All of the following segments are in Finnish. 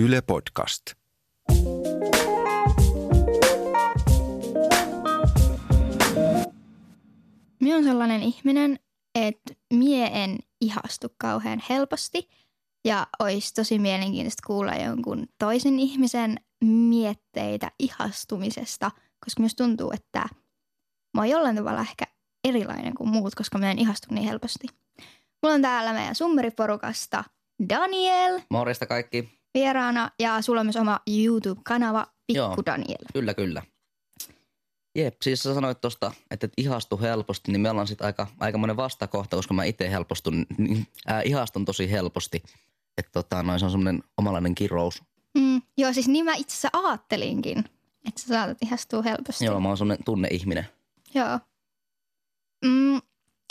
Yle Podcast. Minä on sellainen ihminen, että mie en ihastu kauhean helposti ja olisi tosi mielenkiintoista kuulla jonkun toisen ihmisen mietteitä ihastumisesta, koska myös tuntuu, että mä oon jollain tavalla ehkä erilainen kuin muut, koska mä en ihastu niin helposti. Mulla on täällä meidän summeriporukasta Daniel Morjesta kaikki. Vieraana ja sulla on myös oma YouTube-kanava Pikku Joo. Daniel. Kyllä, kyllä. Jep, siis sä sanoit tuosta, että et ihastu helposti, niin me ollaan sitten aika, aikamoinen vastakohta, koska mä itse helpostun, niin, ää, ihastun tosi helposti. Että tota, noin se on semmoinen omalainen kirous. Mm, joo, siis niin mä itse asiassa ajattelinkin, että sä saatat ihastua helposti. Joo, mä oon semmoinen tunneihminen. Joo. Mm,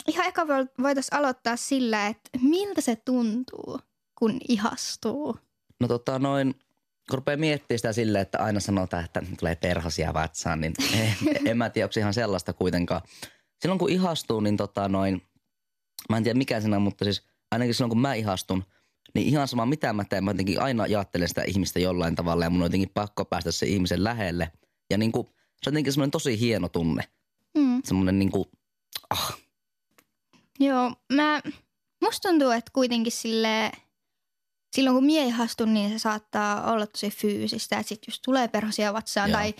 ihan eka voitaisiin aloittaa sillä, että miltä se tuntuu, kun ihastuu. No tota noin, kun rupeaa miettimään sitä silleen, että aina sanotaan, että tulee perhosia vatsaan, niin en, en mä tiedä, onko ihan sellaista kuitenkaan. Silloin kun ihastuu, niin tota noin, mä en tiedä mikä siinä on, mutta siis ainakin silloin kun mä ihastun, niin ihan sama mitä mä teen, mä jotenkin aina ajattelen sitä ihmistä jollain tavalla ja mun on jotenkin pakko päästä se ihmisen lähelle. Ja niin kuin, se on jotenkin semmoinen tosi hieno tunne. Mm. Semmoinen niin kuin, ah, Joo, mä, musta tuntuu, että kuitenkin sille silloin kun mie ihastun, niin se saattaa olla tosi fyysistä, että sit just tulee perhosia vatsaan Joo. tai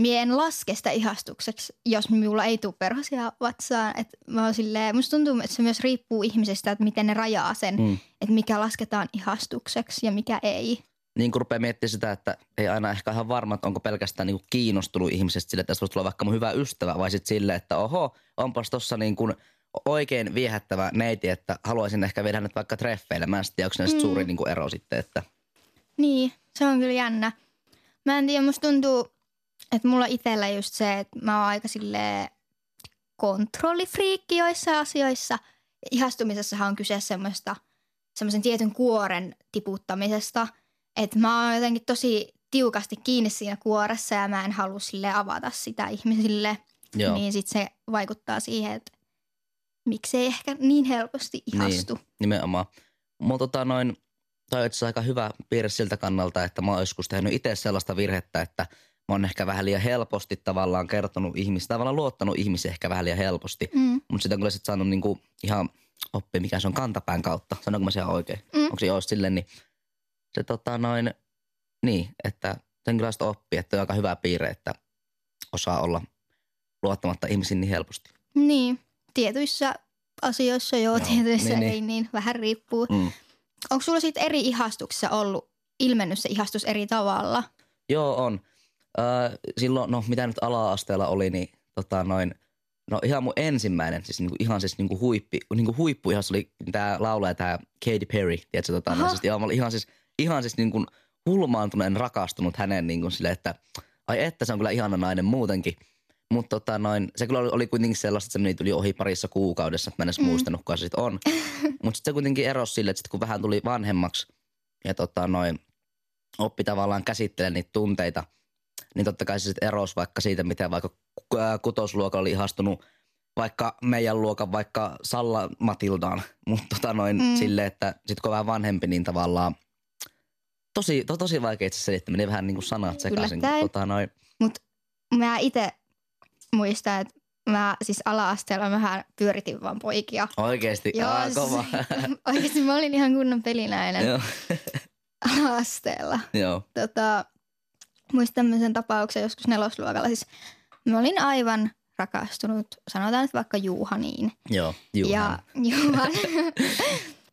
mie en laske sitä ihastukseksi, jos minulla ei tule perhosia vatsaan. Et mä oon silleen, musta tuntuu, että se myös riippuu ihmisestä, että miten ne rajaa sen, mm. että mikä lasketaan ihastukseksi ja mikä ei. niin kun rupeaa miettimään sitä, että ei aina ehkä ihan varma, että onko pelkästään niin kiinnostunut ihmisestä sille, että tässä voisi tulla vaikka mun hyvä ystävä, vai sitten sille, että oho, onpas tossa niin kuin oikein viehättävä neiti, että haluaisin ehkä viedä hänet vaikka treffeille. Mä en sitten tiedä, onko mm. Mm. suuri niin kuin ero sitten, että Niin, se on kyllä jännä. Mä en tiedä, musta tuntuu, että mulla itsellä just se, että mä oon aika silleen kontrollifriikki joissa asioissa. Ihastumisessahan on kyse semmoista, semmoisen tietyn kuoren tiputtamisesta. Että mä oon jotenkin tosi tiukasti kiinni siinä kuoressa ja mä en halua sille avata sitä ihmisille. joo. Niin sit se vaikuttaa siihen, että miksei ehkä niin helposti ihastu. Niin. Nimenomaan. Mulla tota noin, toi on aika hyvä piirre siltä kannalta, että mä oon joskus tehnyt itse sellaista virhettä, että mä oon ehkä vähän liian helposti tavallaan kertonut ihmistä, tavallaan luottanut ihmisiä ehkä vähän liian helposti. Mm. Mutta sitä on kyllä sit saanut niinku ihan oppia, mikä se on kantapään kautta. Sanoinko mä se ihan oikein? Mm. Onko se joo silleen, niin se tota noin, niin, että sen kyllä sitä oppii, että on aika hyvä piirre, että osaa olla luottamatta ihmisiin niin helposti. Niin, tietyissä asioissa joo, Joo, tietyissä niin, ei, niin. niin vähän riippuu. Mm. Onko sulla sitten eri ihastuksessa ollut ilmennyt se ihastus eri tavalla? Joo, on. Öö, silloin, no mitä nyt ala-asteella oli, niin tota noin, no ihan mun ensimmäinen, siis niinku, ihan siis niinku huippi, niinku huippu ihan oli tää laulaja tää Katy Perry, tiedätkö tota noin, siis, ihan, ihan siis, ihan siis niinku hulmaantuneen rakastunut hänen niinku silleen, että ai että se on kyllä ihana nainen muutenkin. Mutta tota noin, se kyllä oli, oli kuitenkin sellaista, että se meni tuli ohi parissa kuukaudessa, että mä en edes Mm. muistanut, kuka se sitten on. Mutta sitten se kuitenkin erosi sille, että sit kun vähän tuli vanhemmaksi ja tota noin, oppi tavallaan käsittelemään niitä tunteita, niin totta kai se sitten erosi vaikka siitä, miten vaikka ää, kutosluokalla oli ihastunut vaikka meidän luokan vaikka Salla Matildaan, mutta tota noin Mm. silleen, että sitten kun on vähän vanhempi, niin tavallaan tosi, to, tosi vaikea itse selittää, menee vähän niin kuin sanat sekaisin. Tota noin, Mä itse muistan, että mä siis ala-asteella vähän pyöritin vaan poikia. oikeesti, aa, siis- kova. Oikeasti mä olin ihan kunnon pelinäinen Joo, ala-asteella. joo, Tota, muistan tämmöisen tapauksen joskus nelosluokalla. Siis mä olin aivan rakastunut, sanotaan nyt vaikka Juhaniin. joo, Juhan. Ja Juhan.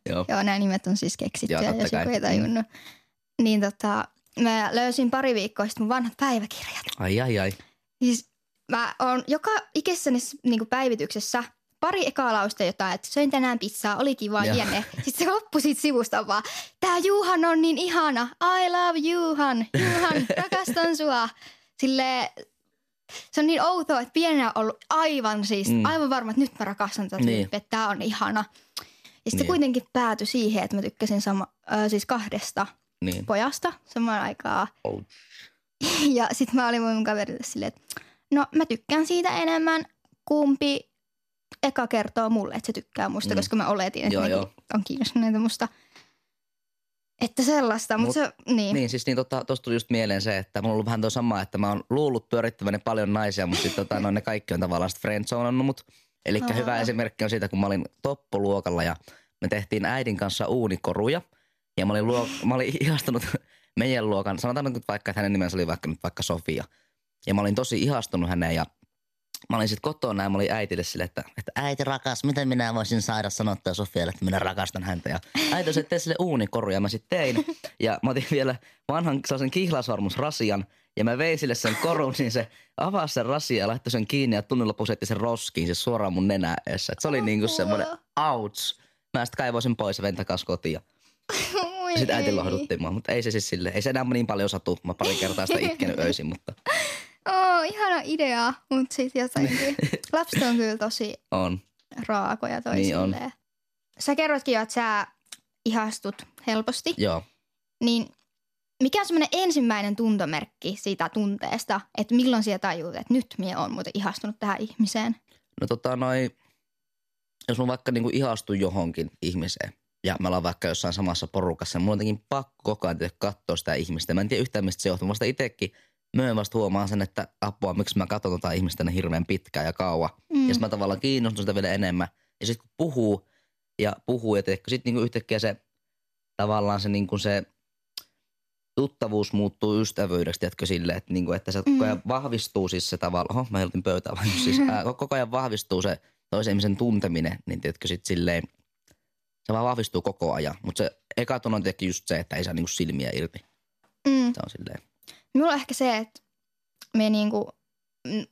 Joo. Joo, nämä nimet on siis keksittyjä, Joo, jos joku ei tajunnut. Niin tota, mä löysin pari viikkoa sitten mun vanhat päiväkirjat. Ai, ai, ai. Siis mä oon joka ikissäni niin päivityksessä pari ekaa lausta jotain, että söin tänään pizzaa, oli kiva, jenne. Sitten se loppui siitä sivusta vaan, tää Juhan on niin ihana, I love Juhan, Juhan, rakastan sua. Sille se on niin outoa, että pienenä on ollut aivan siis, mm. Aivan varma, että nyt mä rakastan tätä Niin. tyyppiä, että tää on ihana. Ja sitten Niin. kuitenkin päätyi siihen, että mä tykkäsin sama, äh, siis kahdesta Niin. pojasta samaan aikaan. Oh. Ja sitten mä olin mun kaverille silleen, että no mä tykkään siitä enemmän, kumpi eka kertoo mulle, että se tykkää musta, Mm. koska mä oletin, että Joo, nekin joo. on kiinnostuneita musta. Että sellaista, mutta Mut- se, niin. Niin, siis niin tota, tuosta tuli just mieleen se, että mulla on ollut vähän tuo sama, että mä oon luullut pyörittäväni paljon naisia, mutta sitten tota, no, ne kaikki on tavallaan sitten friendzonannut mut. Eli Aa. hyvä esimerkki on siitä, kun mä olin toppoluokalla ja me tehtiin äidin kanssa uunikoruja. Ja mä olin, luo, mä olin ihastunut meidän luokan, sanotaan nyt vaikka, että hänen nimensä oli vaikka nyt vaikka Sofia. Ja mä olin tosi ihastunut häneen ja mä olin sitten kotona ja mä olin äitille sille, että, että äiti rakas, miten minä voisin saada sanottua Sofialle, että minä rakastan häntä. Ja äiti että tee sille uunikoru ja mä sitten tein. Ja mä otin vielä vanhan sellaisen kihlasormusrasian ja mä vein sille sen korun, niin se avasi sen rasian ja laittoi sen kiinni ja tunnin heitti sen roskiin siis suoraan mun nenää eessä. Et se oli niinku semmoinen ouch. Mä sitten kaivoin sen pois ja vein kotiin. Oi sitten äiti lohdutti mua, mutta ei se siis sille, ei se enää niin paljon satu. Mä pari kertaa sitä itkenyt öisin, mutta Oo, ihana idea, mutta sitten jotenkin. Lapset on kyllä tosi on. raakoja Niin on. toisilleen. Sä kerroitkin jo, että sä ihastut helposti. Joo. Niin mikä on semmoinen ensimmäinen tuntomerkki siitä tunteesta, että milloin siellä tajuut, että nyt minä olen muuten ihastunut tähän ihmiseen? No tota noi, jos mä vaikka niinku ihastun johonkin ihmiseen ja me ollaan vaikka jossain samassa porukassa, niin mulla on jotenkin pakko koko ajan katsoa sitä ihmistä. Mä en tiedä yhtään mistä se johtuu. Mä vasta itsekin myöhemmin vasta huomaan sen, että apua, miksi mä katson tota ihmistä niin hirveän pitkään ja kauan. Mm. Ja sitten mä tavallaan kiinnostun sitä vielä enemmän. Ja sitten kun puhuu ja puhuu ja sitten niinku yhtäkkiä se tavallaan se, niinku se tuttavuus muuttuu ystävyydeksi, tiedätkö, sille, että, niinku, että se koko ajan vahvistuu siis se tavallaan, oho, mä heilutin pöytää vaan, siis ää, koko ajan vahvistuu se toisen ihmisen tunteminen, niin tiedätkö, sit silleen, se vaan vahvistuu koko ajan. Mutta se eka on tietenkin just se, että ei saa niinku silmiä irti. Mm. Se on silleen, Minulla on ehkä se, että me niinku,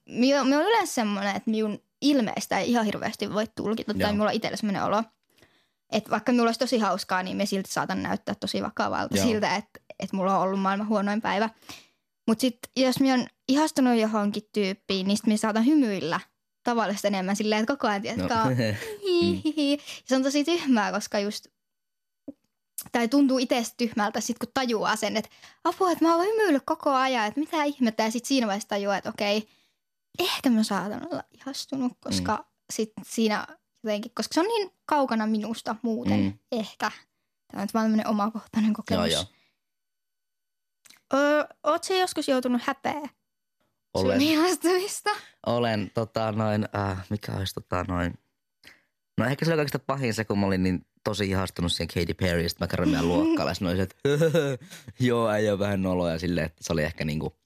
me, me on yleensä semmoinen, että minun ilmeistä ei ihan hirveästi voi tulkita. Tai Joo. minulla on itsellä semmoinen olo, että vaikka minulla olisi tosi hauskaa, niin me silti saatan näyttää tosi vakavalta Joo. siltä, että, että mulla on ollut maailman huonoin päivä. Mutta sitten jos minä on ihastunut johonkin tyyppiin, niin sitten minä saatan hymyillä tavallista enemmän silleen, että koko ajan no, tiedätkö, hihihi. Ja se on tosi tyhmää, koska just, tai tuntuu itsestä tyhmältä sit kun tajuaa sen, että apua, että mä oon hymyillyt koko ajan, että mitä ihmettä. Ja sitten siinä vaiheessa tajuaa, että okei, ehkä mä saatan olla ihastunut, koska mm. sit siinä jotenkin, koska se on niin kaukana minusta muuten Mm. ehkä. Tämä on tämmöinen omakohtainen kokemus. joo. Öö, oot joskus joutunut häpeä Olen. sun ihastumista? Olen tota noin, äh, mikä olisi tota noin. No ehkä se oli kaikista pahin se, kun mä olin niin tosi ihastunut siihen Katy Perry, sit mä kerron meidän luokkaalla, ja se, että joo, ei ole vähän noloa, ja silleen, että se oli ehkä niinku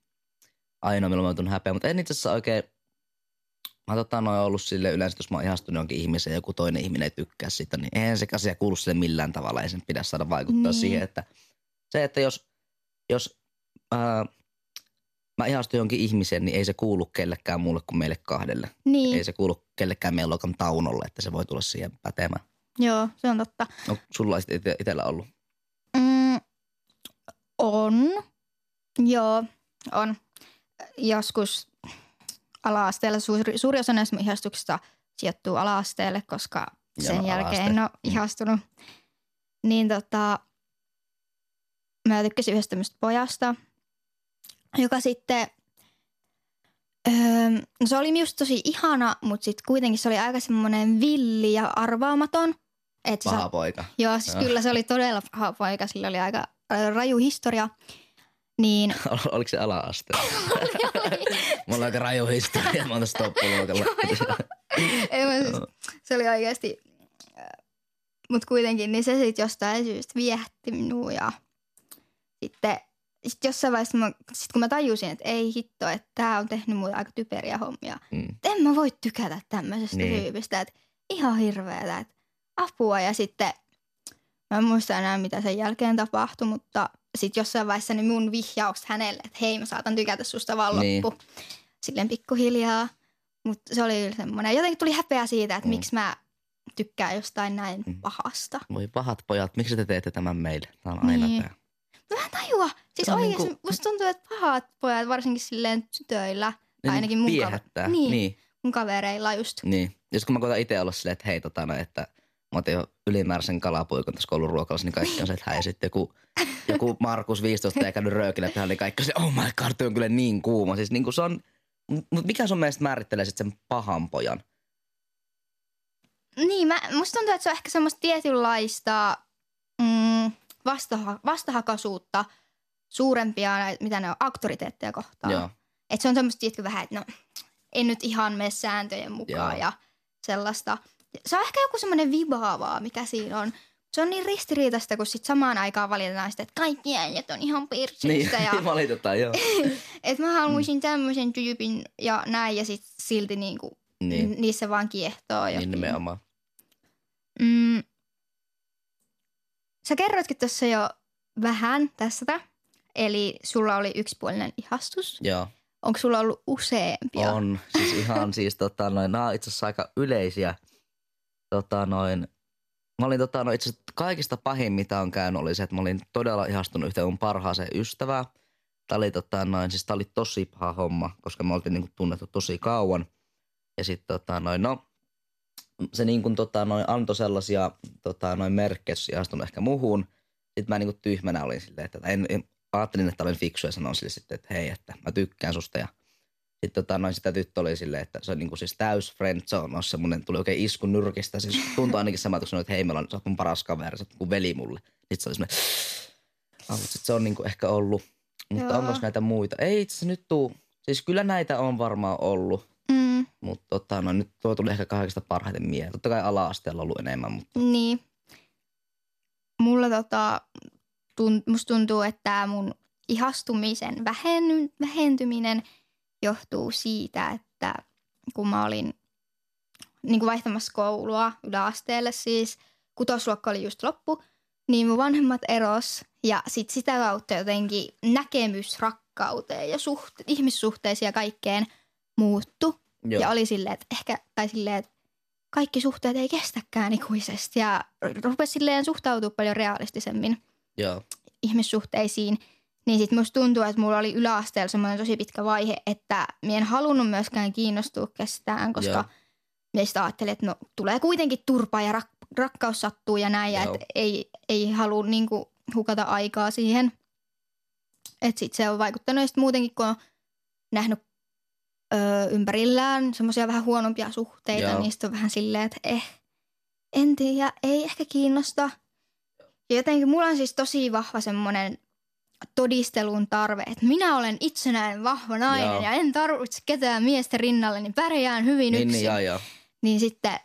ainoa, milloin mä joutunut häpeä, mutta en itse asiassa oikein, mä tota noin ollut sille yleensä, jos mä oon ihastunut jonkin ihmiseen ja joku toinen ihminen ei tykkää sitä, niin eihän se asia kuulu sille millään tavalla, ei sen pidä saada vaikuttaa Niin. siihen, että se, että jos, jos ää, mä ihastun jonkin ihmiseen, niin ei se kuulu kellekään muulle kuin meille kahdelle. Niin, Ei se kuulu kellekään meidän luokan taunolle, että se voi tulla siihen pätemään. joo, se on totta. No, sulla olisi ite- itellä ollut. Mm, on. Joo, on. Joskus ala-asteella suuri, suuri osa näistä ihastuksista sijoittuu ala-asteelle, koska sen no, jälkeen ala-aste. en ole Mm. ihastunut. Niin tota, mä tykkäsin yhdestä pojasta, joka sitten, öö, no se oli just tosi ihana, mutta sitten kuitenkin se oli aika semmoinen villi ja arvaamaton. Et Paha poika. Joo, siis Joo. kyllä se oli todella paha poika. Sillä oli aika raju historia. Niin, Ol- Oliko se ala-aste? Mulla on aika raju historia, mä oon tässä toppuluokalla. ei, mä siis, se oli oikeasti, mutta kuitenkin, niin se sitten jostain syystä viehätti minua ja sitten sit jossain vaiheessa, mä, sit kun mä tajusin, että ei hitto, että tämä on tehnyt mulle aika typeriä hommia. Mm. En mä voi tykätä tämmöisestä Niin. tyypistä, että ihan hirveetä, että apua. Ja sitten mä en muista enää, mitä sen jälkeen tapahtui, mutta sitten jossain vaiheessa niin mun vihjaukset hänelle, että hei mä saatan tykätä susta vaan Niin. loppu. Silleen pikkuhiljaa. Mutta se oli semmoinen, jotenkin tuli häpeä siitä, että Mm. miksi mä tykkään jostain näin Mm. pahasta. Voi pahat pojat, miksi te teette tämän meille? Tämä on aina Niin. tää. Mä en tajua. Siis Se on oikeasti niinku- musta tuntuu, että pahat pojat, varsinkin silleen tytöillä, Ne ainakin mun kaver- Niin. niin. mun kavereilla just. Niin. Jos kun mä koitan itse olla silleen, että hei tota no, että mä otin jo ylimääräisen kalapuikon tässä koulun ruokalassa, niin kaikki on se, että hei sitten joku, joku Markus 15 ei käynyt röökillä tähän, niin kaikki on se, oh my god, toi on kyllä niin kuuma. Siis niin kuin se on, mutta mikä sun mielestä määrittelee sitten sen pahan pojan? Niin, mä, musta tuntuu, että se on ehkä semmoista tietynlaista, vastaha, vastahakaisuutta suurempia, mitä ne on, auktoriteetteja kohtaan. Joo. Että se on semmoista, tiedätkö, vähän, että no, en nyt ihan mene sääntöjen mukaan Joo. ja sellaista. Se on ehkä joku semmoinen vibaavaa, mikä siinä on. Se on niin ristiriitaista, kun sit samaan aikaan valitetaan sitä, että kaikki äijät on ihan Niin, pirsissä. Ja, valitetaan, joo. että mä haluaisin mm. tämmöisen tyypin ja näin ja sit silti niinku, Niin, niin. niissä vaan kiehtoo. niin jokin. nimenomaan. Mm. Sä kerroitkin tässä jo vähän tästä, eli sulla oli yksipuolinen ihastus. Joo. Onko sulla ollut useampia? On. Siis ihan siis tota noin, nämä on itse asiassa aika yleisiä. Tota noin, mä olin tota noin, itse kaikista pahin mitä on käynyt oli se, että mä olin todella ihastunut yhteen mun parhaaseen ystävään. Tää oli tota noin, siis tää oli tosi paha homma, koska me oltiin niinku tunnettu tosi kauan. Ja sit tota noin, no se niin kuin tota noin antoi sellaisia tota noin merkkejä, se ihastunut ehkä muhun. Sitten mä niinku tyhmänä olin silleen, että en, en ajattelin, että olen fiksu ja sanoin sille sitten, että hei, että mä tykkään susta ja sitten tota, noin sitä tyttö oli silleen, että se on niinku siis täys friend zone, on semmoinen, tuli oikein isku nyrkistä. Siis tuntui ainakin sama, kun sanoin, että hei, me ollaan, sä oot mun paras kaveri, sä oot kuin veli mulle. Sitten se oli semmoinen, ah, mutta sit se on niinku ehkä ollut. Mutta Joo. onko näitä muita? Ei itse nyt tuu. Siis kyllä näitä on varmaan ollut, Mm, mutta tota, no, nyt tuo tuli ehkä kaikista parhaiten mieleen. Totta kai ala-asteella on ollut enemmän, mutta niin. Mulla tota, tun, musta tuntuu, että tää mun ihastumisen vähen, vähentyminen johtuu siitä, että kun mä olin niin kuin vaihtamassa koulua yläasteelle siis, kutosluokka oli just loppu, niin mun vanhemmat eros ja sit sitä kautta jotenkin näkemys rakkauteen ja suhte- ihmissuhteisiin ja kaikkeen muuttu. Joo. Ja oli silleen, että ehkä, tai silleen, että kaikki suhteet ei kestäkään ikuisesti ja rupesi silleen suhtautua paljon realistisemmin joo. ihmissuhteisiin. Niin sit musta tuntuu, että mulla oli yläasteella semmoinen tosi pitkä vaihe, että mä en halunnut myöskään kiinnostua kestään, koska Joo. meistä ajattelin, että no tulee kuitenkin turpaa ja rak- rakkaus sattuu ja näin, ja Joo. että ei, ei halua niinku hukata aikaa siihen. Että sit se on vaikuttanut ja sit muutenkin, kun on nähnyt öö, ympärillään semmoisia vähän huonompia suhteita, Joo. niin sit on vähän silleen, että eh, en tiedä, ei ehkä kiinnosta. Ja jotenkin mulla on siis tosi vahva semmoinen todistelun tarve, että minä olen itsenäinen, vahva nainen Joo. ja en tarvitse ketään miestä rinnalle, niin pärjään hyvin Niin, yksin. niin, joo, joo. Niin sitten,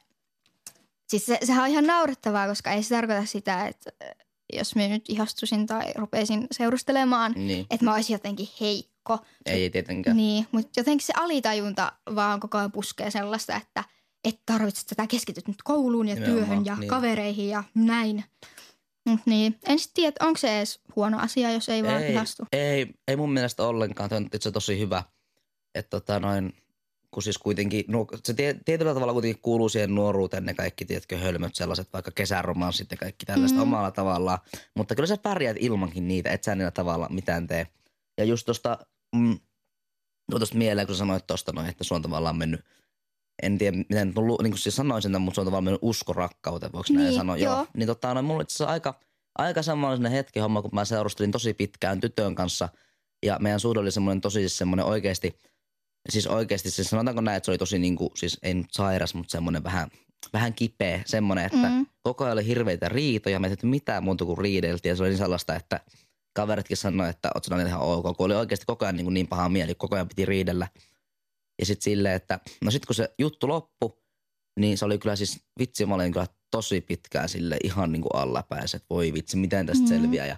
siis se, sehän on ihan naurettavaa, koska ei se tarkoita sitä, että jos me nyt ihastuisin tai rupeisin seurustelemaan, Niin. että mä olisin jotenkin heikko. Ei, ei tietenkään. Niin, mutta jotenkin se alitajunta vaan koko ajan puskee sellaista, että et tarvitse tätä keskityt nyt kouluun ja Nimenomaan, työhön ja niin. kavereihin ja näin. Mut niin, en sitten tiedä, onko se edes huono asia, jos ei, vaan ei, ihastu. ei, ei mun mielestä ollenkaan. Tämä on itse tosi hyvä. Että tota noin, kun siis kuitenkin, no, se tie, tietyllä tavalla kuitenkin kuuluu siihen nuoruuteen ne kaikki, tiedätkö, hölmöt sellaiset, vaikka kesäromanssit ja kaikki tällaista Mm. omalla tavallaan. Mutta kyllä sä pärjäät ilmankin niitä, et sä niillä tavalla mitään tee. Ja just tosta, mm, tuo tosta mieleen, kun sanoit tosta noin, että sun on tavallaan mennyt, en tiedä miten niin kuin siis sanoisin sen, mutta se on tavallaan mennyt usko rakkauteen, voiko näin Niin, sanoa? joo. Niin tota, no, mulla itse aika, aika samanlainen hetki homma, kun mä seurustelin tosi pitkään tytön kanssa ja meidän suhde oli semmoinen tosi siis semmoinen oikeasti, siis oikeasti siis sanotaanko näin, että se oli tosi niinku, siis ei nyt sairas, mutta semmoinen vähän, vähän kipeä semmoinen, että Mm. koko ajan oli hirveitä riitoja, me ei tehty mitään muuta kuin riideltiin ja se oli niin sellaista, että kaveritkin sanoi, että oot sinä ihan ok, kun oli oikeasti koko ajan niin, niin paha mieli, koko ajan piti riidellä. Ja sitten silleen, että no sitten kun se juttu loppui, niin se oli kyllä siis, vitsi mä olin kyllä tosi pitkään sille ihan niin kuin allapäin, että voi vitsi, miten tästä Mm. selviää ja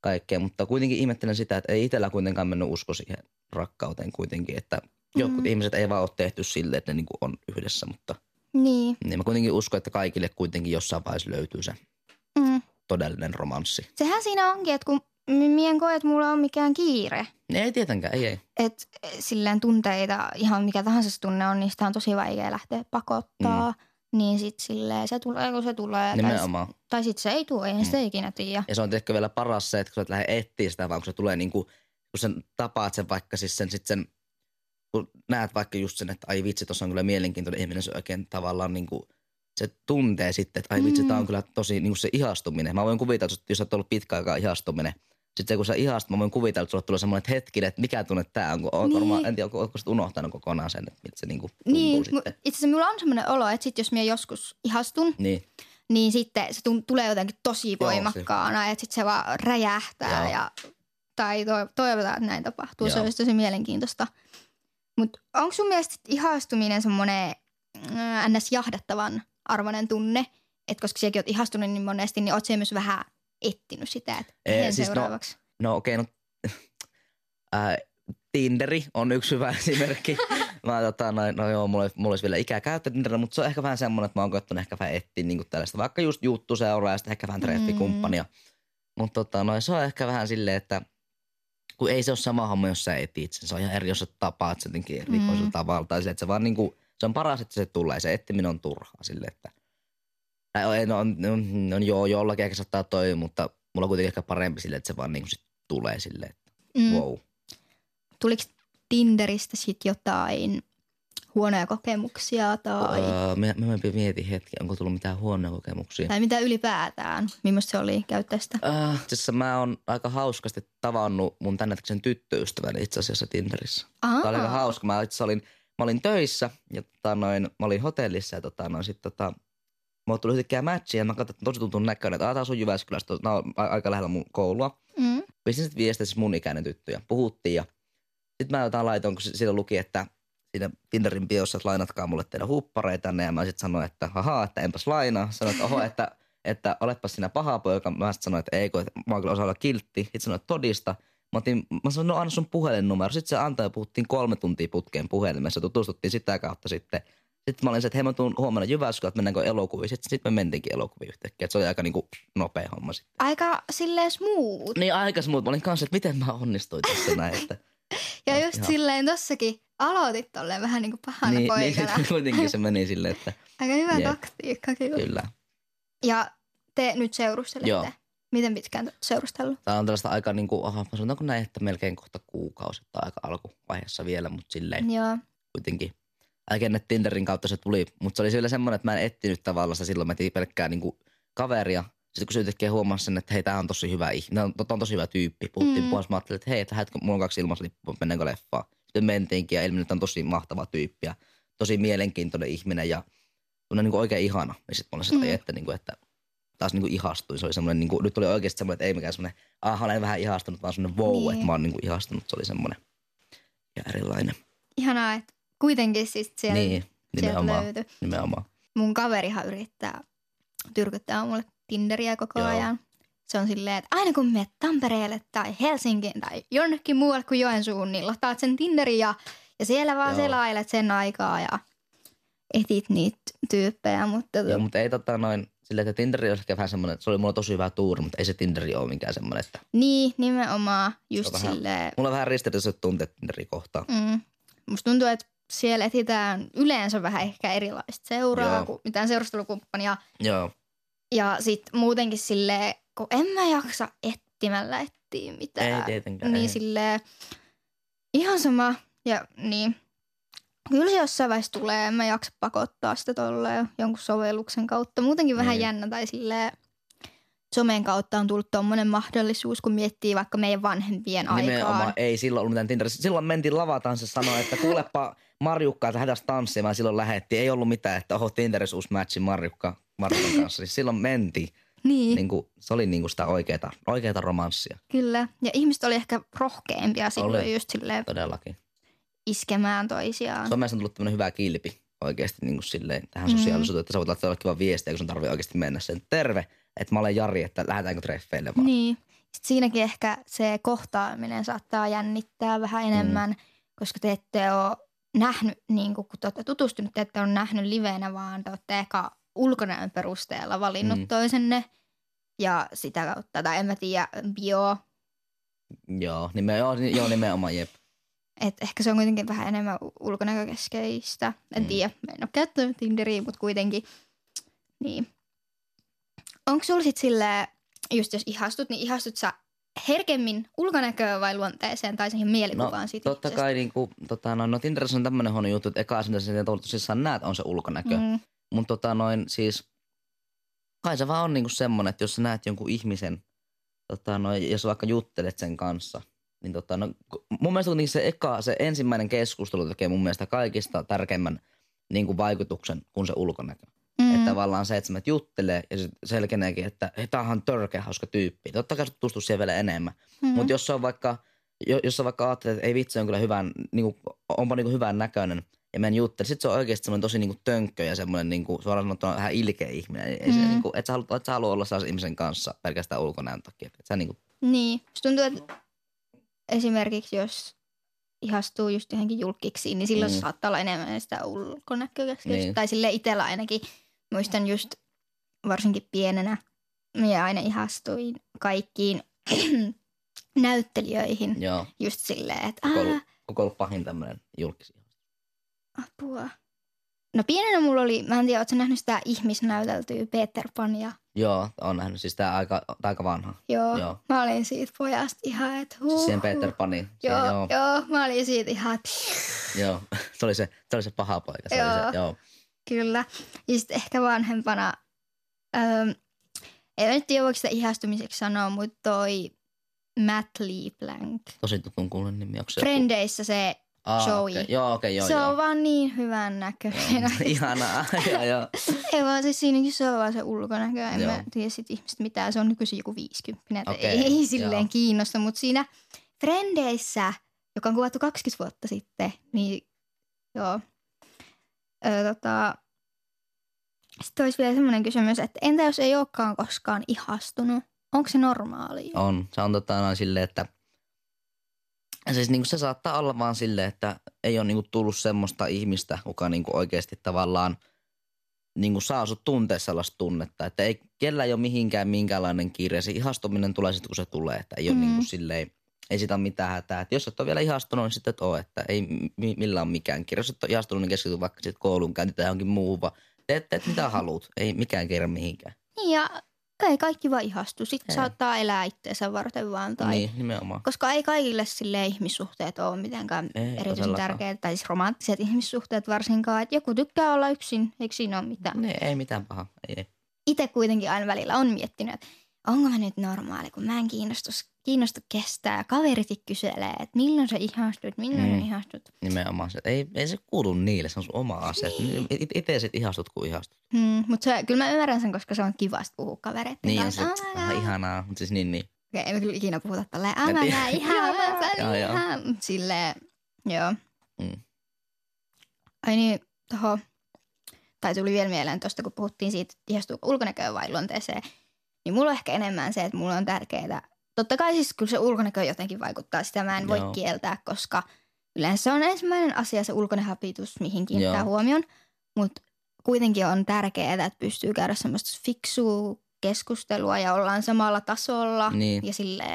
kaikkea. Mutta kuitenkin ihmettelen sitä, että ei itsellä kuitenkaan mennyt usko siihen rakkauteen kuitenkin, että jotkut Mm. ihmiset ei vaan ole tehty silleen, että ne niin kuin on yhdessä, mutta Niin. niin mä kuitenkin uskon, että kaikille kuitenkin jossain vaiheessa löytyy se Mm. todellinen romanssi. Sehän siinä onkin, että kun mie en koe, että mulla on mikään kiire. Ei tietenkään, ei ei. Että silleen tunteita, ihan mikä tahansa se tunne on, niin sitä on tosi vaikea lähteä pakottaa. Mm. Niin sit silleen se tulee, kun se tulee. Tai, Nimenomaan. tai sit se ei tule, ei mm. sitä ikinä tiedä. Ja se on ehkä vielä paras se, että kun sä et lähde etsiä sitä, vaan kun se tulee niin kuin, kun sen tapaat sen vaikka siis sen, sit sen kun näet vaikka just sen, että ai vitsi, tuossa on kyllä mielenkiintoinen ihminen, se oikein tavallaan niin kuin, se tuntee sitten, että ai vitsi, Mm. tämä on kyllä tosi niin kuin se ihastuminen. Mä voin kuvitella, että jos sä oot ollut pitkä aikaa ihastuminen, sitten se, kun sä ihastut, mä voin kuvitella, että sulle tulee semmoinen että hetkinen, että mikä tunne tämä on, kun on Niin. varmaan, en tiedä, onko, sit unohtanut kokonaan sen, että miltä se niin tuntuu Niin, sitten. itse asiassa minulla on semmoinen olo, että sit jos minä joskus ihastun, Niin, niin sitten se tun- tulee jotenkin tosi Joo, voimakkaana, että sitten se vaan räjähtää Joo. ja tai to- toivotaan, että näin tapahtuu. Se Joo. olisi tosi mielenkiintoista. Mutta onko sun mielestä ihastuminen semmoinen äh, ns. jahdattavan arvoinen tunne? Et koska sinäkin oot ihastunut niin monesti, niin oot myös vähän ettinyt sitä, että Ee, siis no- seuraavaksi? No okei, okay, no ää, Tinderi on yksi hyvä esimerkki. Mä tota, no, no joo, mulla, mulla olisi vielä ikää käyttää mutta se on ehkä vähän semmoinen, että mä oon koettanut ehkä vähän etsiä niin tällaista, vaikka just juttu seuraa ja sitten ehkä vähän treffikumppania. Mutta tota, no, se on ehkä vähän silleen, että kun ei se ole sama homma, jos sä etit sen. Se on ihan eri, jos sä tapaat sen jotenkin erikoisella Mm. tavalla. Tai silleen, että se vaan niinku, se on paras, että se tulee. Se etsiminen on turhaa sille, että tai on, on, on, joo, jollakin ehkä saattaa toi, mutta mulla on kuitenkin ehkä parempi sille, että se vaan niinku sit tulee silleen, että Mm. wow. Tuliko Tinderistä sitten jotain huonoja kokemuksia tai, Öö, mä, mä, mietin hetki, onko tullut mitään huonoja kokemuksia. tai mitä ylipäätään? Millaista se oli käyttää sitä? Itse asiassa mä oon aika hauskasti tavannut mun tännetkisen tyttöystävän itse asiassa Tinderissä. Aa, Tämä oli aika hauska. Mä itse olin, mä olin töissä ja tota noin, mä olin hotellissa ja tota noin, sit tota, mä tuli yhtäkkiä matchiin ja mä katsoin, että tosi tutun näköinen, että tää on Jyväskylästä, on aika lähellä mun koulua. Mm. Pistin sitten viestiä siis mun ikäinen tyttö ja puhuttiin ja sitten mä jotain laitoin, kun si- siellä luki, että siinä Tinderin biossa, että lainatkaa mulle teidän huppareitanne ja mä sitten sanoin, että haha, että enpäs lainaa. Sanoin, että oho, että, että oletpas sinä paha poika. Mä sitten sanoin, että ei, kun että mä kyllä osaan olla kiltti. Sitten sanoin, että todista. Mä, otin, mä sanoin, no anna sun puhelinnumero. Sitten se antoi ja puhuttiin kolme tuntia putkeen puhelimessa. Tutustuttiin sitä kautta sitten. Sitten mä olin se, että hei mä tuun huomenna Jyväskylään, että mennäänkö elokuviin. Sitten, sitten me mentiinkin elokuviin yhtäkkiä. Että se oli aika niinku nopea homma sitten. Aika silleen smooth. Niin aika smooth. Mä olin kanssa, että miten mä onnistuin tässä näin. Että, Ja No, just ihan. silleen tossakin aloitit tolleen vähän niin kuin pahana niin, poikana. niin, kuitenkin se meni silleen, että Aika hyvä Jep. taktiikka kyllä. kyllä. Ja te nyt seurustelette. Joo. Miten pitkään seurustellut? Tämä on tällaista aika niin kuin, aha, sanotaanko näin, että melkein kohta kuukausi tai aika alkuvaiheessa vielä, mutta silleen Joo. kuitenkin. Aika ennen Tinderin kautta se tuli, mutta se oli vielä semmoinen, että mä en etsinyt tavallaan sitä silloin, mä etin pelkkää niin kuin kaveria. Sitten kun se yhtäkkiä huomasi sen, että hei, tää on tosi hyvä ihminen, on, on tosi hyvä tyyppi. Puhuttiin Mm. puolesta, mä ajattelin, että hei, että mulla on kaksi ilmaislippua, mennäänkö leffaan. Sitten mentiinkin ja ilmeni, että on tosi mahtava tyyppi ja tosi mielenkiintoinen ihminen ja niin kuin oikein ihana. Ja sitten mä olin Mm. että, niin kuin, että taas niin kuin ihastuin. Se oli semmoinen, niin kuin, nyt oli oikeasti semmoinen, että ei mikään semmoinen, ah, olen vähän ihastunut, vaan semmoinen wow, niin. että mä oon niin kuin ihastunut. Se oli semmoinen ja erilainen. Ihanaa, että kuitenkin siis sieltä, niin, sieltä nimenomaan. löytyi. nimenomaan. Mun kaverihan yrittää tyrkyttää mulle Tinderiä koko Joo. ajan. Se on silleen, että aina kun menet Tampereelle tai Helsinkiin tai jonnekin muualle kuin Joensuun, niin lataat sen Tinderin ja, ja siellä vaan Joo. selailet sen aikaa ja etit niitä tyyppejä. Mutta Joo, mutta ei tota noin, silleen, että Tinderi olisi ehkä vähän semmoinen, se oli mulla tosi hyvä tuuri, mutta ei se Tinderi ole mikään semmoinen, että niin, nimenomaan just on vähän- silleen. mulla on vähän ristiriitaiset tunteet Tinderi kohtaan. Mm. Musta tuntuu, että siellä etsitään yleensä vähän ehkä erilaista seuraa Joo. kuin mitään seurustelukumppania. Joo, Ja sitten muutenkin silleen, kun en mä jaksa etsimällä etsiä mitään. ei tietenkään. Niin ei. silleen, ihan sama. Ja niin, kyllä se jossain vaiheessa tulee. En mä jaksa pakottaa sitä tolleen jonkun sovelluksen kautta. Muutenkin vähän Niin. jännä tai silleen, somen kautta on tullut tommonen mahdollisuus, kun miettii vaikka meidän vanhempien Nimenomaan aikaan. ei silloin ollut mitään Tinderissä. Silloin mentiin lavatanssa sanoa, että kuulepa Marjukka, että lähdetään tanssimaan. Silloin lähettiin. Ei ollut mitään, että oho Tinderissä uusi matchi Marjukka, Marjukan kanssa. Siis silloin mentiin. Niin, Niin kuin, se oli niin kuin sitä oikeata, oikeata romanssia kyllä. Ja ihmiset oli ehkä rohkeampia silloin Oli. just silleen todellakin. iskemään toisiaan. Somessa on tullut tämmöinen hyvä kilpi oikeasti niin kuin silleen, tähän Mm. sosiaalisuuteen, että sä voit laittaa kiva viestiä, kun sun tarvii oikeasti mennä sen. Terve, että mä olen Jari, että lähdetäänkö treffeille vaan. Niin. Sitten siinäkin ehkä se kohtaaminen saattaa jännittää vähän enemmän, mm. koska te ette ole nähnyt, niin kun te olette tutustunut, te ette ole nähnyt livenä, vaan te olette eka ulkonäön perusteella valinnut mm. Mm. toisenne. Ja sitä kautta, tai en mä tiedä, bio. Joo, nimenomaan, joo, joo, nimenomaan jep. Et ehkä se on kuitenkin vähän enemmän ulkonäkökeskeistä. En mm. Mm. tiedä, en ole käyttänyt Tinderiä, mutta kuitenkin. Niin. Onko sulla sit silleen, just jos ihastut, niin ihastut sä herkemmin ulkonäköön vai luonteeseen tai siihen mielikuvaan No, siitä totta itsestä? kai niin kuin, tota, no, no Tinderissä on tämmöinen huono juttu, että eka sinne sen tosissaan näet on se ulkonäkö. Mm. Mutta tota, noin siis, kai se vaan on niinku semmoinen, että jos sä näet jonkun ihmisen, tota, noin, jos vaikka juttelet sen kanssa, niin tota, no, mun mielestä kuitenkin se eka, se ensimmäinen keskustelu tekee mun mielestä kaikista tärkeimmän niin kuin vaikutuksen kuin se ulkonäkö. Mm. Että tavallaan se, että sä juttelee ja se selkeneekin, että hei, tää on törkeä hauska tyyppi. Totta kai sä tutustuu siihen vielä enemmän. Mm. Mutta jos on vaikka, jo- jos vaikka ajattelet, että ei vitsi on kyllä hyvän, niinku, onpa niinku hyvän näköinen ja menen juttelemaan, sit se on oikeasti semmoinen tosi niinku tönkkö ja semmoinen niinku, suoraan sanottuna vähän ilkeä ihminen. Ei se, Mm. niinku, et, sä halua, et sä halua olla sellaisen ihmisen kanssa pelkästään ulkonäön takia. Et sä niinku, Niin. Musta tuntuu, että esimerkiksi jos ihastuu just johonkin julkiksiin, niin silloin Mm. mm. saattaa olla enemmän sitä ulkonäköä. Niin. Tai sille itsellä ainakin. Muistan just varsinkin pienenä, minä aina ihastuin kaikkiin näyttelijöihin. joo, Just silleen, että koko, aah, ollut, koko ollut pahin tämmöinen julkisi. apua. No pienenä mulla oli, mä en tiedä, ootko nähnyt sitä ihmisnäyteltyä Peter Pania? Joo, on nähnyt. Siis tää aika, aika vanha. Joo, Joo. mä olin siitä pojasta ihan, että huh, Siis siihen Peter Panin. Se, Joo, joo, joo, mä olin siitä ihan, että joo. se, oli se, se oli se paha poika. Se Joo. Oli se, joo. Kyllä. Ja sitten ehkä vanhempana, öö, en nyt tiedä voiko sitä ihastumiseksi sanoa, mutta toi Matt LeBlanc. Tosi tutun kuulen nimi. Onko se joku- Frendeissä se, Aa, Joey. okei. Joo, okei, joo, se joo. on vaan niin hyvän näköinen. Ihanaa, joo, joo. ei vaan siis siinäkin se on vaan se ulkonäkö. En Joo. mä tiedä sit ihmistä mitään. Se on nykyisin joku 50. että Okei, ei silleen joo. kiinnosta. Mutta siinä Frendeissä, joka on kuvattu 20 vuotta sitten, niin joo. Ö, tota, sitten olisi vielä semmoinen kysymys, että entä jos ei olekaan koskaan ihastunut? Onko se normaalia? On. Se on tota noin silleen, että siis niinku se saattaa olla vaan silleen, että ei ole niinku tullut semmoista ihmistä, joka niinku oikeasti tavallaan niinku saa sut tuntea sellaista tunnetta. Että ei, kellä ei ole mihinkään minkäänlainen kiire. Se ihastuminen tulee sitten, kun se tulee. Että ei ole Mm. niinku silleen, ei sitä ole mitään hätää. Että jos et ole vielä ihastunut, niin sitten et ole. Että ei mi- millään mikään kiire. Jos et ole ihastunut, niin keskity vaikka sitten koulun käynti tai johonkin muuhun. Vaan teet, teet mitä haluat. Ei mikään kiire mihinkään. Niin ja ei kaikki vaan ihastu. Sitten Ei. saattaa elää itseensä varten vaan. Tai Niin, nimenomaan. Koska ei kaikille sille ihmissuhteet ole mitenkään Ei erityisen todellakaan. tärkeitä, tai siis romanttiset ihmissuhteet varsinkaan. Että joku tykkää olla yksin, eikö siinä ole mitään? Ne, ei mitään pahaa. Ei, ei. Itse kuitenkin aina välillä on miettinyt, että onko mä nyt normaali, kun mä en kiinnostu, kiinnostu kestää. Kaveritkin kyselee, että milloin sä ihastut, milloin Mm. sä ihastut. Nimenomaan se. Ei, ei se kuulu niille, se on sun oma asia. Niin. It, itse sit ihastut, kun ihastut. Hmm, mutta kyllä mä ymmärrän sen, koska se on kivasta puhua kavereiden Niin on kanssa. se, God. ihanaa. Mutta siis niin, niin. Okei, ei me kyllä ikinä puhuta tälleen, En my tiedä. god, ihanaa, sä Joo, oot joo. ihana. Mut Silleen, joo. Mm. Ai niin, toho. Tai tuli vielä mieleen tuosta, kun puhuttiin siitä, että ihastuuko ulkonäköön vai luonteeseen. Niin mulla on ehkä enemmän se, että mulla on tärkeää. Totta kai siis kyllä se ulkonäkö jotenkin vaikuttaa, sitä mä en voi Joo. kieltää, koska yleensä se on ensimmäinen asia se ulkonähapitus, mihin kiinnittää Joo. huomion. Mutta kuitenkin on tärkeää, että pystyy käydä semmoista fiksua keskustelua ja ollaan samalla tasolla Niin. ja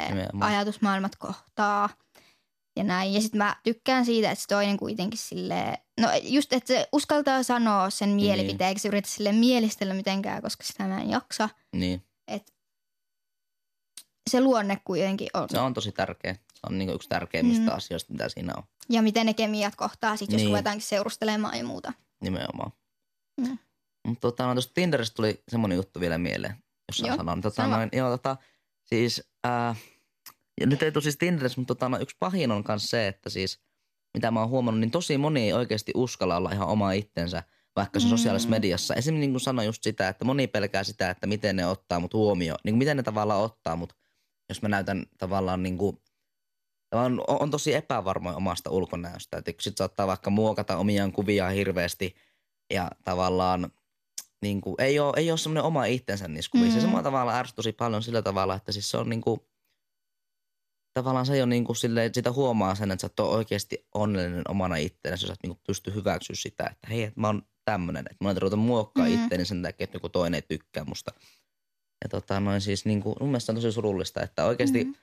Nimenomaan. ajatusmaailmat kohtaa ja näin. Ja sitten mä tykkään siitä, että se toinen kuitenkin silleen, no just, että se uskaltaa sanoa sen mielipiteen, Niin. eikä se yritä sille mielistellä mitenkään, koska sitä mä en jaksa. niin. Et se luonne kuitenkin on. Se on tosi tärkeä. Se on niinku yksi tärkeimmistä Mm. asioista, mitä siinä on. Ja miten ne kemiat kohtaa sit, jos Niin. ruvetaankin seurustelemaan ja muuta. Nimenomaan. Mm. Mutta tota, no, tuosta Tinderistä tuli semmoinen juttu vielä mieleen, jos Joo, sanoa. Niin, tota, noin, joo, tota, siis, ää, ja nyt ei tule siis Tinderissä, mutta tota, no, yksi pahin on myös se, että siis, mitä mä oon huomannut, niin tosi moni ei oikeasti uskalla olla ihan oma itsensä, vaikka se Mm. sosiaalisessa mediassa. Esimerkiksi niin kuin sanoin just sitä, että moni pelkää sitä, että miten ne ottaa mut huomioon, niin kuin miten ne tavallaan ottaa mut, jos mä näytän tavallaan niin kuin, on, on tosi epävarmoja omasta ulkonäöstä. Että sit saattaa vaikka muokata omiaan kuvia hirveästi ja tavallaan niin kuin, ei, ole, ei ole semmoinen oma itsensä niissä kuvissa. Mm. Mm. Samalla tavalla ärsyt tosi paljon sillä tavalla, että siis se on niin kuin, tavallaan se ole niin kuin silleen, sitä huomaa sen, että sä et ole oikeasti onnellinen omana ittenäsi, jos sä et niin kuin pysty hyväksyä sitä, että hei, että mä oon tämmönen, että mä en ruveta muokkaa mm. Mm. itteeni sen takia, että joku toinen ei tykkää musta. Ja tota noin siis niin kuin, mun mielestä on tosi surullista, että oikeasti mm. Mhm.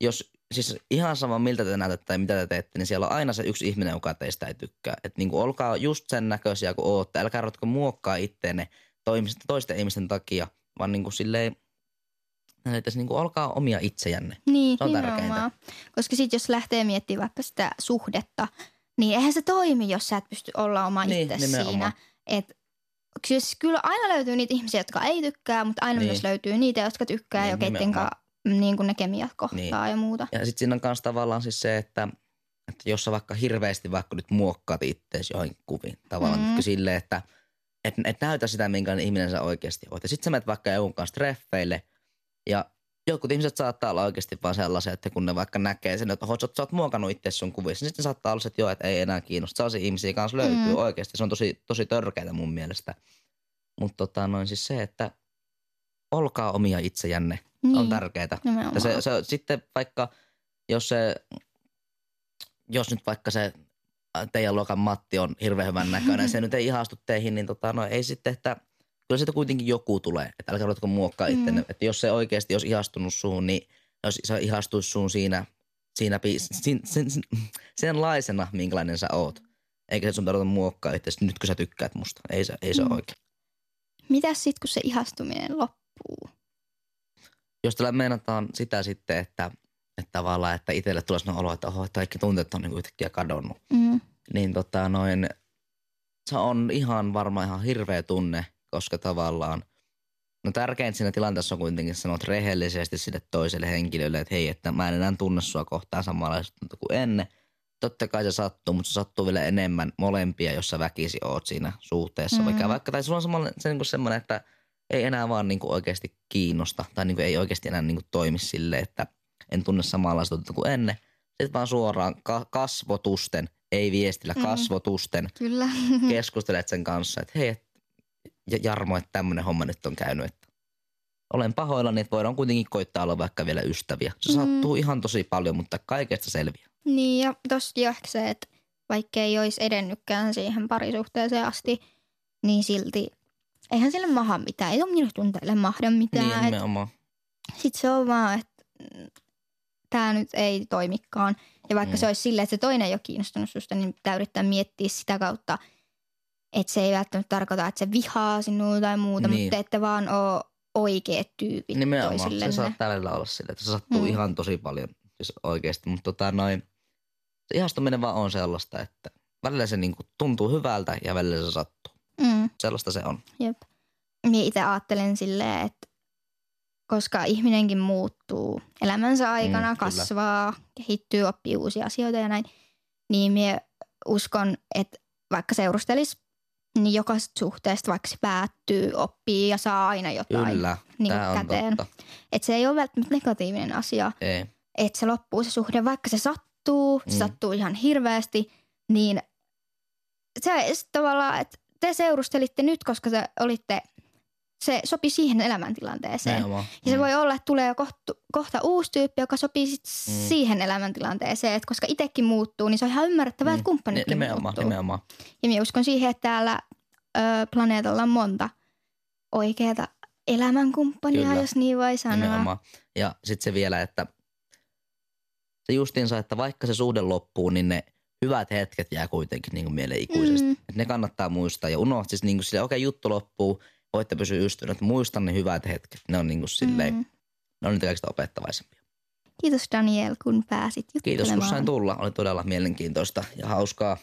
jos, siis ihan sama miltä te näytätte tai mitä te teette, niin siellä on aina se yksi ihminen, joka teistä ei tykkää. Että niin kuin, olkaa just sen näköisiä kuin ootte, älkää ruvetko muokkaa itteenne toisten ihmisten takia, vaan niin kuin silleen, että niin kuin, olkaa omia itsejänne. Niin, Se on nimenomaan. Koska sitten jos lähtee miettimään vaikka sitä suhdetta, niin eihän se toimi, jos sä et pysty olla oma Niin, itse nimenomaan. siinä. Et, siis kyllä aina löytyy niitä ihmisiä, jotka ei tykkää, mutta aina Niin. myös löytyy niitä, jotka tykkää Niin, ja keitten kanssa niin kuin ne kemiat kohtaa Niin. ja muuta. Ja sitten siinä on myös tavallaan siis se, että, että jos sä vaikka hirveästi vaikka nyt muokkaat ittees johonkin kuviin, tavallaan Mm. silleen, että että et näytä sitä, minkälainen ihminen sä oikeasti oot. Ja sit sä menet vaikka jonkun kanssa treffeille ja jotkut ihmiset saattaa olla oikeasti vaan sellaisia, että kun ne vaikka näkee sen, että oot, sä oot muokannut itse sun kuvissa, niin sitten saattaa olla se, että joo, että ei enää kiinnosta. Sellaisia ihmisiä kanssa löytyy mm. oikeasti. Se on tosi, tosi törkeää mun mielestä. Mutta tota, noin siis se, että olkaa omia itsejänne niin. on tärkeää. Ja se, se, sitten vaikka, jos se, jos nyt vaikka se teidän luokan Matti on hirveän hyvän näköinen, se nyt ei ihastu teihin, niin tota, no ei sitten, että kyllä siitä kuitenkin joku tulee. Että älkää ruvetko muokkaa mm. ittenne. Että jos se oikeasti olisi ihastunut suhun, niin jos se ihastuisi suhun siinä, siinä sin, sin, sin, senlaisena, minkälainen sä oot. Eikä se sun tarvitse muokkaa itse, nyt kun sä tykkäät musta. Ei se, ei se mm. oikein. Mitäs sitten, kun se ihastuminen loppuu? Jos tällä meinataan sitä sitten, että, että tavallaan, että itselle tulee sellainen olo, että oho, että kaikki tunteet on niin yhtäkkiä kadonnut. Mm. Niin tota noin, se on ihan varmaan ihan hirveä tunne, koska tavallaan, no tärkeintä siinä tilanteessa on kuitenkin sanoa rehellisesti sille toiselle henkilölle, että hei, että mä en enää tunne sua kohtaan samanlaista kuin ennen. Totta kai se sattuu, mutta se sattuu vielä enemmän molempia, jos sä väkisi oot siinä suhteessa. Mm. vaikka, tai sulla on semmoinen, se niin semmoinen, että ei enää vaan niin kuin oikeasti kiinnosta tai niin kuin ei oikeasti enää niin kuin toimi sille, että en tunne samanlaista kuin ennen. Sitten vaan suoraan ka- kasvotusten, ei viestillä, mm. kasvotusten Kyllä. keskustelet sen kanssa, että hei, Jarmo, että tämmöinen homma nyt on käynyt, että olen pahoillani, että voidaan kuitenkin koittaa olla vaikka vielä ystäviä. Se mm. sattuu ihan tosi paljon, mutta kaikesta selviää. Niin ja toskin ehkä se, että vaikka ei olisi edennytkään siihen parisuhteeseen asti, niin silti eihän sille maha mitään. Ei ole minusta tunteille mahda mitään. Niin. Sitten se on vaan, että tämä nyt ei toimikaan. Ja vaikka mm. se olisi silleen, että se toinen ei ole kiinnostunut susta, niin pitää yrittää miettiä sitä kautta – että se ei välttämättä tarkoita, että se vihaa sinua tai muuta, niin. mutta että vaan ole oikeat tyypit Nimenomaan, toisillenne. se saattaa välillä olla sille, että se sattuu mm. ihan tosi paljon siis oikeasti, mutta tota noin, se ihastuminen vaan on sellaista, että välillä se niinku tuntuu hyvältä ja välillä se sattuu. Mm. Sellaista se on. Jep. Minä itse ajattelen silleen, että koska ihminenkin muuttuu elämänsä aikana, mm, kasvaa, kehittyy, oppii uusia asioita ja näin, niin minä uskon, että vaikka seurustelisi niin jokaisesta suhteesta vaikka se päättyy, oppii ja saa aina jotain Kyllä, niin käteen. Että se ei ole välttämättä negatiivinen asia. Että se loppuu se suhde, vaikka se sattuu, se mm. sattuu ihan hirveästi, niin se tavallaan, että te seurustelitte nyt, koska te olitte se sopii siihen elämäntilanteeseen. Ja se mm. voi olla, että tulee kohta, kohta uusi tyyppi, joka sopii sit mm. siihen elämäntilanteeseen. Et koska itsekin muuttuu, niin se on ihan ymmärrettävää, mm. että kumppanitkin nimenomaan, muuttuu. Nimenomaan. Ja minä uskon siihen, että täällä ö, planeetalla on monta oikeaa elämänkumppania, Kyllä. jos niin voi sanoa. Nimenomaan. Ja sitten se vielä, että se justiinsa, että vaikka se suhde loppuu, niin ne hyvät hetket jää kuitenkin niin kuin mieleen ikuisesti. Mm. Et ne kannattaa muistaa ja unohtaa siis niin kuin sille, okei okay, juttu loppuu – voitte pysyä ystävänä. Muistan ne hyvät hetket. Ne on niin kuin silleen, mm. ne on niitä kaikista opettavaisempia. Kiitos Daniel, kun pääsit juttelemaan. Kiitos, kun sain tulla. Oli todella mielenkiintoista ja hauskaa.